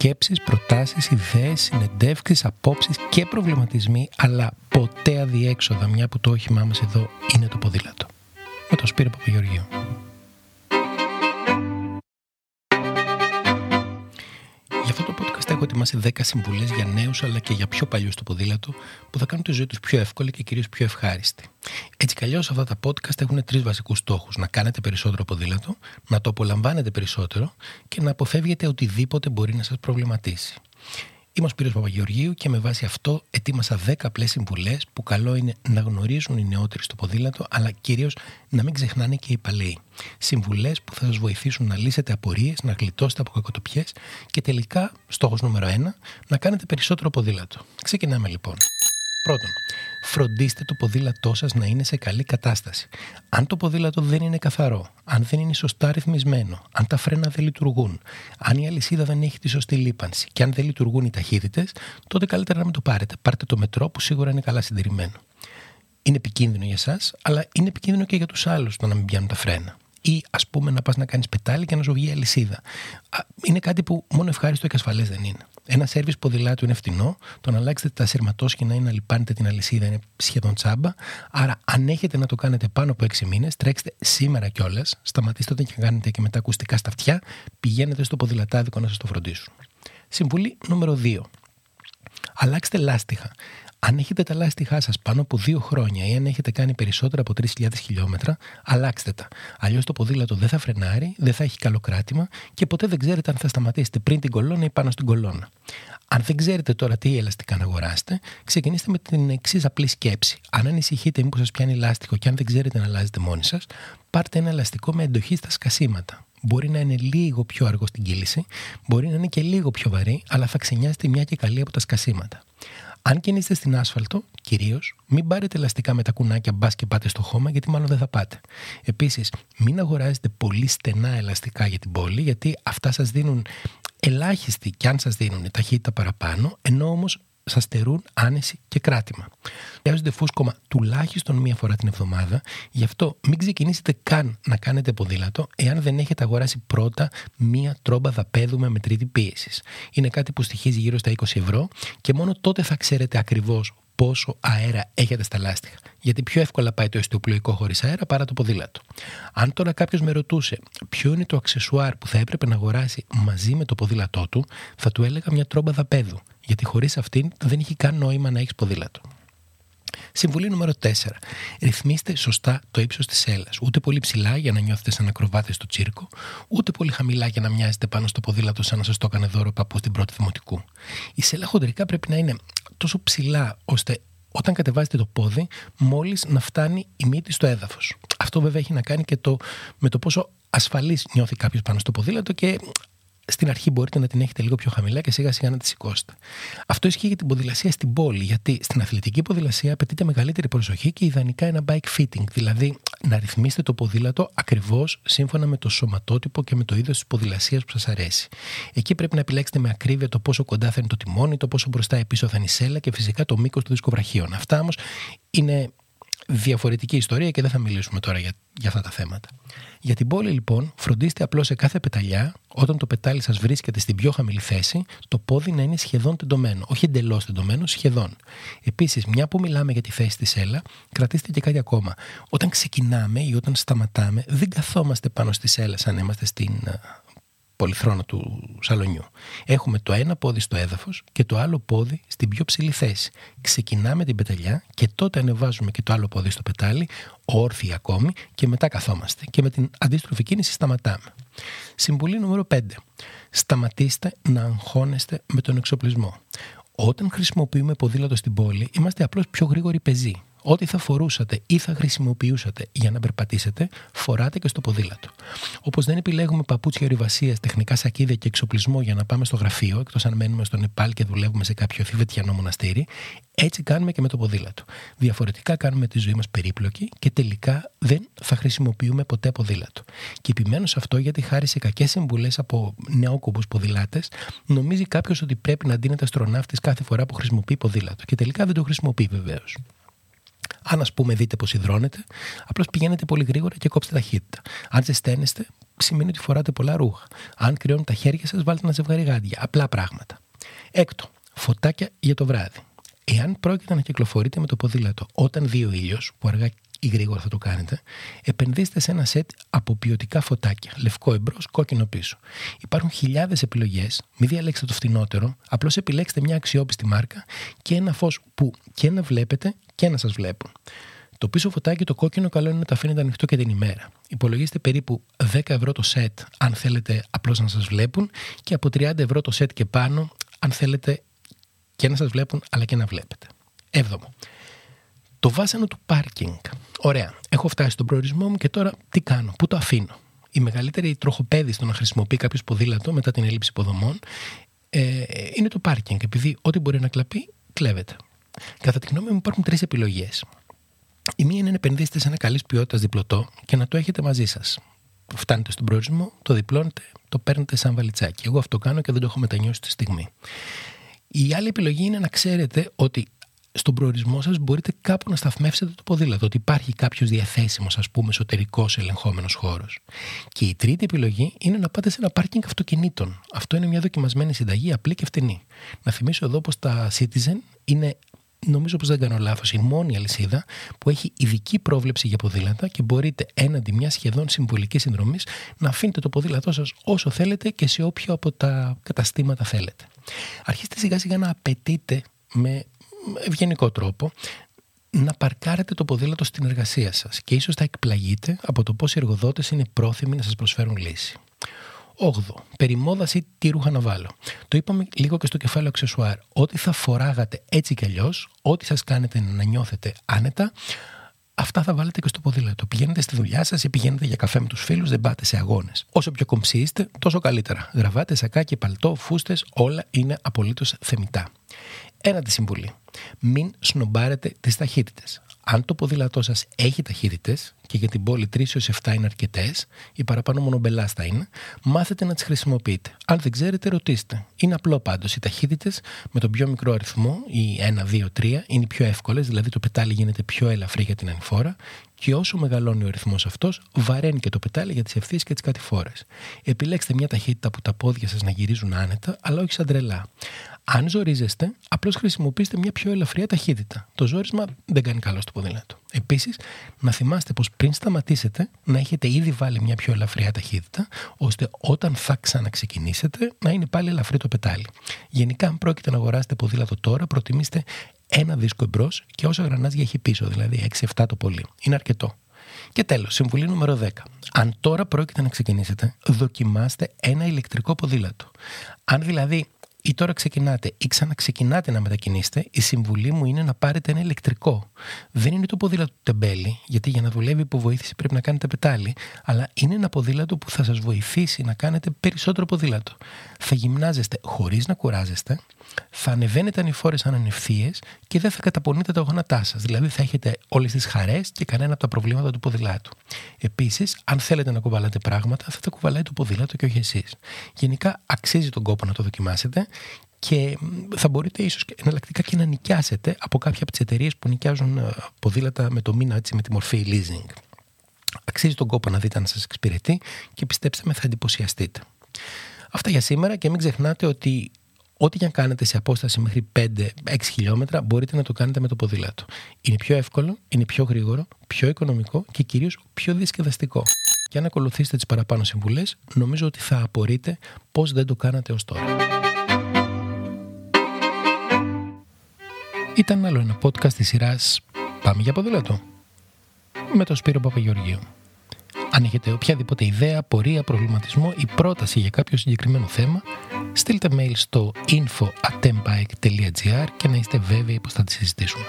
σκέψεις, προτάσεις, ιδέες, συνεντεύξεις, απόψεις και προβληματισμοί, αλλά ποτέ αδιέξοδα, μια που το όχημά μας εδώ είναι το ποδήλατο. Με το Σπύρο Παπαγεωργίου. Έχω ετοιμάσει 10 συμβουλές για νέους αλλά και για πιο παλιούς στο ποδήλατο που θα κάνουν τη ζωή τους πιο εύκολη και κυρίως πιο ευχάριστη. Έτσι κι αλλιώς αυτά τα podcast έχουν τρεις βασικούς στόχους: να κάνετε περισσότερο ποδήλατο, να το απολαμβάνετε περισσότερο και να αποφεύγετε οτιδήποτε μπορεί να σας προβληματίσει. Είμαι ο Σπύρος Παπαγεωργίου και με βάση αυτό ετοίμασα 10 απλέ συμβουλέ που καλό είναι να γνωρίζουν οι νεότεροι στο ποδήλατο, αλλά κυρίως να μην ξεχνάνε και οι παλαιοί. Συμβουλές που θα σας βοηθήσουν να λύσετε απορίες, να γλιτώσετε από κακοτοπιές και τελικά, στόχος νούμερο 1, να κάνετε περισσότερο ποδήλατο. Ξεκινάμε λοιπόν. Πρώτον, φροντίστε το ποδήλατό σας να είναι σε καλή κατάσταση. Αν το ποδήλατο δεν είναι καθαρό, αν δεν είναι σωστά ρυθμισμένο, αν τα φρένα δεν λειτουργούν, αν η αλυσίδα δεν έχει τη σωστή λίπανση και αν δεν λειτουργούν οι ταχύτητες, τότε καλύτερα να μην το πάρετε. Πάρτε το μετρό που σίγουρα είναι καλά συντηρημένο. Είναι επικίνδυνο για εσάς, αλλά είναι επικίνδυνο και για τους άλλους το να μην πιάνουν τα φρένα ή ας πούμε να πας να κάνεις πετάλι και να σου βγει αλυσίδα. Είναι κάτι που μόνο ευχάριστο και ασφαλές δεν είναι. Ένα σερβις ποδηλάτου είναι φτηνό. Το να αλλάξετε τα σειρματόσχηνα ή να λιπάνετε την αλυσίδα είναι σχεδόν τσάμπα. Άρα, αν έχετε να το κάνετε πάνω από 6 μήνες, τρέξτε σήμερα κιόλας. Σταματήστε όταν και κάνετε και μετά ακουστικά στα αυτιά. Πηγαίνετε στο ποδηλατάδικο να σας το φροντίσουν. Συμβουλή νούμερο 2. Αλλάξτε λάστιχα. Αν έχετε τα λάστιχά σας πάνω από δύο χρόνια ή αν έχετε κάνει περισσότερα από 3.000 χιλιόμετρα, αλλάξτε τα. Αλλιώς το ποδήλατο δεν θα φρενάρει, δεν θα έχει καλό κράτημα και ποτέ δεν ξέρετε αν θα σταματήσετε πριν την κολόνα ή πάνω στην κολόνα. Αν δεν ξέρετε τώρα τι ελαστικά να αγοράσετε, ξεκινήστε με την εξής απλή σκέψη. Αν ανησυχείτε μήπως σας πιάνει λάστιχο και αν δεν ξέρετε να αλλάζετε μόνοι σας, πάρτε ένα ελαστικό με εντοχή στα σκασίματα. Μπορεί να είναι λίγο πιο αργό στην κύληση, μπορεί να είναι και λίγο πιο βαρύ, αλλά θα ξενιάσετε μια και καλή από τα σκασίματα. Αν κινείστε στην άσφαλτο, κυρίως, μην πάρετε ελαστικά με τα κουνάκια μπας και πάτε στο χώμα, γιατί μάλλον δεν θα πάτε. Επίσης, μην αγοράζετε πολύ στενά ελαστικά για την πόλη, γιατί αυτά σας δίνουν ελάχιστη, και αν σας δίνουν ταχύτητα παραπάνω, ενώ όμως σας στερούν άνεση και κράτημα. Χρειάζονται φούσκωμα τουλάχιστον μία φορά την εβδομάδα, γι' αυτό μην ξεκινήσετε καν να κάνετε ποδήλατο εάν δεν έχετε αγοράσει πρώτα μία τρόμπα δαπέδου με μετρήτη πίεσης. Είναι κάτι που στοιχίζει γύρω στα 20 ευρώ και μόνο τότε θα ξέρετε ακριβώς πόσο αέρα έχετε στα λάστιχα. Γιατί πιο εύκολα πάει το εστιοπλοϊκό χωρίς αέρα παρά το ποδήλατο. Αν τώρα κάποιος με ρωτούσε ποιο είναι το αξεσουάρ που θα έπρεπε να αγοράσει μαζί με το ποδήλατό του, θα του έλεγα μια τρόμπα δαπέδου. Γιατί χωρίς αυτήν δεν έχει καν νόημα να έχεις ποδήλατο. Συμβουλή νούμερο 4. Ρυθμίστε σωστά το ύψος της σέλα. Ούτε πολύ ψηλά για να νιώθετε σαν ακροβάτες στο τσίρκο, ούτε πολύ χαμηλά για να μοιάζετε πάνω στο ποδήλατο σαν να σας το έκανε δώρο παππού στην πρώτη δημοτικού. Η σέλα χοντρικά πρέπει να είναι τόσο ψηλά ώστε όταν κατεβάζετε το πόδι, μόλις να φτάνει η μύτη στο έδαφος. Αυτό βέβαια έχει να κάνει και το, με το πόσο ασφαλής νιώθει κάποιος πάνω στο ποδήλατο και στην αρχή μπορείτε να την έχετε λίγο πιο χαμηλά και σιγά σιγά να τη σηκώσετε. Αυτό ισχύει για την ποδηλασία στην πόλη, γιατί στην αθλητική ποδηλασία απαιτείται μεγαλύτερη προσοχή και ιδανικά ένα bike fitting, δηλαδή να ρυθμίσετε το ποδήλατο ακριβώς σύμφωνα με το σωματότυπο και με το είδος της ποδηλασίας που σας αρέσει. Εκεί πρέπει να επιλέξετε με ακρίβεια το πόσο κοντά θα είναι το τιμόνι, το πόσο μπροστά ή πίσω θα είναι η σέλα και φυσικά το μήκος του δισκοβραχίων. Αυτά όμως είναι διαφορετική ιστορία και δεν θα μιλήσουμε τώρα για, για αυτά τα θέματα. Για την πόλη, λοιπόν, φροντίστε απλώς σε κάθε πεταλιά, όταν το πετάλι σας βρίσκεται στην πιο χαμηλή θέση, το πόδι να είναι σχεδόν τεντωμένο. Όχι εντελώς τεντωμένο, σχεδόν. Επίσης, μια που μιλάμε για τη θέση της σέλα, κρατήστε και κάτι ακόμα. Όταν ξεκινάμε ή όταν σταματάμε, δεν καθόμαστε πάνω στη σέλα σαν είμαστε στην πολυθρόνα του σαλονιού. Έχουμε το ένα πόδι στο έδαφος και το άλλο πόδι στην πιο ψηλή θέση. Ξεκινάμε την πεταλιά και τότε ανεβάζουμε και το άλλο πόδι στο πετάλι, όρθιοι ακόμη και μετά καθόμαστε. Και με την αντίστροφη κίνηση σταματάμε. Συμβουλή νούμερο 5. Σταματήστε να αγχώνεστε με τον εξοπλισμό. Όταν χρησιμοποιούμε ποδήλατο στην πόλη, είμαστε απλώς πιο γρήγοροι πεζοί. Ό,τι θα φορούσατε ή θα χρησιμοποιούσατε για να περπατήσετε, φοράτε και στο ποδήλατο. Όπως δεν επιλέγουμε παπούτσια ορειβασίας, τεχνικά σακίδια και εξοπλισμό για να πάμε στο γραφείο, εκτός αν μένουμε στο Νεπάλ και δουλεύουμε σε κάποιο θηβετιανό μοναστήρι, έτσι κάνουμε και με το ποδήλατο. Διαφορετικά κάνουμε τη ζωή μας περίπλοκη και τελικά δεν θα χρησιμοποιούμε ποτέ ποδήλατο. Και επιμένως σε αυτό γιατί χάρη σε κακές συμβουλές από νεόκομπου ποδηλάτες, νομίζει κάποιος ότι πρέπει να ντύνεται αστροναύτης κάθε φορά που χρησιμοποιεί ποδήλατο. Και τελικά δεν το χρησιμοποιεί βεβαίως. Αν ας πούμε δείτε πώ υδρώνετε, απλώς πηγαίνετε πολύ γρήγορα και κόψτε ταχύτητα. Αν ζεσταίνεστε, σημαίνει ότι φοράτε πολλά ρούχα. Αν κρυώνουν τα χέρια σας, βάλτε ένα ζευγάρι γάντια. Απλά πράγματα. Έκτο, φωτάκια για το βράδυ. Εάν πρόκειται να κυκλοφορείτε με το ποδήλατο όταν δει ο ήλιος, που αργά ή γρήγορα θα το κάνετε, επενδύστε σε ένα σετ από ποιοτικά φωτάκια. Λευκό εμπρός, κόκκινο πίσω. Υπάρχουν χιλιάδες επιλογές. Μην διαλέξετε το φθηνότερο. Απλώς επιλέξτε μια αξιόπιστη μάρκα και ένα φως που και να βλέπετε και να σας βλέπουν. Το πίσω φωτάκι το κόκκινο καλό είναι να το αφήνετε ανοιχτό και την ημέρα. Υπολογίστε περίπου 10 ευρώ το σετ αν θέλετε απλώς να σας βλέπουν και από 30 ευρώ το σετ και πάνω αν θέλετε και να σας βλέπουν αλλά και να βλέπετε. Έβδομο. Το βάσανο του πάρκινγκ. Ωραία. Έχω φτάσει στον προορισμό μου και τώρα τι κάνω, πού το αφήνω; Η μεγαλύτερη τροχοπέδη στο να χρησιμοποιεί κάποιος ποδήλατο μετά την έλλειψη υποδομών ε, είναι το πάρκινγκ. Επειδή ό,τι μπορεί να κλαπεί, κλέβεται. Κατά τη γνώμη μου υπάρχουν τρεις επιλογές. Η μία είναι να επενδύσετε σε ένα καλής ποιότητας διπλωτό και να το έχετε μαζί σας. Φτάνετε στον προορισμό, το διπλώνετε, το παίρνετε σαν βαλιτσάκι. Εγώ αυτό κάνω και δεν το έχω μετανιώσει τη στιγμή. Η άλλη επιλογή είναι να ξέρετε ότι στον προορισμό σας μπορείτε κάπου να σταθμεύσετε το ποδήλατο, ότι υπάρχει κάποιος διαθέσιμος, ας πούμε, εσωτερικός ελεγχόμενος χώρος. Και η τρίτη επιλογή είναι να πάτε σε ένα πάρκινγκ αυτοκινήτων. Αυτό είναι μια δοκιμασμένη συνταγή, απλή και φτηνή. Να θυμίσω εδώ πως τα Citizen είναι νομίζω πως δεν κάνω λάθος, η μόνη αλυσίδα που έχει ειδική πρόβλεψη για ποδήλατα και μπορείτε έναντι μιας σχεδόν συμβολικής συνδρομής να αφήνετε το ποδήλατό σας όσο θέλετε και σε όποιο από τα καταστήματα θέλετε. Αρχίστε σιγά σιγά να απαιτείτε με ευγενικό τρόπο να παρκάρετε το ποδήλατο στην εργασία σας και ίσως θα εκπλαγείτε από το πώς οι εργοδότες είναι πρόθυμοι να σας προσφέρουν λύση. 8. Περί μόδας ή τι ρούχα να βάλω. Το είπαμε λίγο και στο κεφάλαιο αξεσουάρ. Ό,τι θα φοράγατε έτσι κι αλλιώς, ό,τι σας κάνετε να νιώθετε άνετα, αυτά θα βάλετε και στο ποδήλατο. Πηγαίνετε στη δουλειά σας ή πηγαίνετε για καφέ με τους φίλους, δεν πάτε σε αγώνες. Όσο πιο κομψή είστε, τόσο καλύτερα. Γραβάτες, σακάκι, παλτό, φούστες, όλα είναι απολύτως θεμητά. Ένα τη συμβουλή. Μην σνομπάρετε τις ταχύτητες. Αν το ποδήλατό σας έχει ταχύτητες, και για την πόλη 3 έως 7 είναι αρκετές, ή παραπάνω μονομπελά θα είναι, μάθετε να τις χρησιμοποιείτε. Αν δεν ξέρετε, ρωτήστε. Είναι απλό πάντως. Οι ταχύτητες με τον πιο μικρό αριθμό, οι 1, 2, 3, είναι οι πιο εύκολες, δηλαδή το πετάλι γίνεται πιο ελαφρύ για την ανηφόρα και όσο μεγαλώνει ο ρυθμό αυτός, βαραίνει και το πετάλι για τις ευθείε και τις κατηφόρες. Επιλέξτε μια ταχύτητα που τα πόδια σας να γυρίζουν άνετα, αλλά όχι σαν τρελά. Αν ζορίζεστε, απλώς χρησιμοποιήστε μια πιο ελαφριά ταχύτητα. Το ζόρισμα δεν κάνει καλό στο ποδήλατο. Επίσης, να θυμάστε πως πριν σταματήσετε, να έχετε ήδη βάλει μια πιο ελαφριά ταχύτητα, ώστε όταν θα ξαναξεκινήσετε να είναι πάλι ελαφρύ το πετάλι. Γενικά, αν πρόκειται να αγοράσετε ποδήλατο τώρα, προτιμήστε ένα δίσκο εμπρός και όσα γρανάζια έχει πίσω, δηλαδή 6-7 το πολύ. Είναι αρκετό. Και τέλος, συμβουλή νούμερο 10. Αν τώρα πρόκειται να ξεκινήσετε, δοκιμάστε ένα ηλεκτρικό ποδήλατο. Αν δηλαδή ή τώρα ξεκινάτε ή ξαναξεκινάτε να μετακινήσετε, η συμβουλή μου είναι να πάρετε ένα ηλεκτρικό. Δεν είναι το ποδήλατο του τεμπέλη, γιατί για να δουλεύει υποβοήθηση πρέπει να κάνετε πετάλι, αλλά είναι ένα ποδήλατο που θα σας βοηθήσει να κάνετε περισσότερο ποδήλατο. Θα γυμνάζεστε χωρίς να κουράζεστε, θα ανεβαίνετε ανηφόρες ανευθείες και δεν θα καταπονείτε τα γόνατά σας. Δηλαδή θα έχετε όλες τις χαρές και κανένα από τα προβλήματα του ποδηλάτου. Επίσης, αν θέλετε να κουβαλάτε πράγματα, θα τα κουβαλάει το ποδήλατο και όχι εσείς. Γενικά, αξίζει τον κόπο να το δοκιμάσετε και θα μπορείτε ίσως εναλλακτικά και να νοικιάσετε από κάποια από τις εταιρείες που νοικιάζουν ε, ποδήλατα με το μήνα έτσι, με τη μορφή leasing. Αξίζει τον κόπο να δείτε αν σας εξυπηρετεί και πιστέψτε με θα εντυπωσιαστείτε. Αυτά για σήμερα και μην ξεχνάτε ότι ό,τι και αν κάνετε σε απόσταση μέχρι 5-6 χιλιόμετρα μπορείτε να το κάνετε με το ποδήλατο. Είναι πιο εύκολο, είναι πιο γρήγορο, πιο οικονομικό και κυρίως πιο διασκεδαστικό. Και αν ακολουθήσετε τις παραπάνω συμβουλές, νομίζω ότι θα απορείτε πώς δεν το κάνατε ως τώρα. Ήταν άλλο ένα podcast της σειράς «Πάμε για ποδήλατο» με τον Σπύρο Παπαγεωργίου. Αν έχετε οποιαδήποτε ιδέα, πορεία, προβληματισμό ή πρόταση για κάποιο συγκεκριμένο θέμα, στείλτε mail στο info.atempike.gr και να είστε βέβαιοι πως θα τη συζητήσουμε.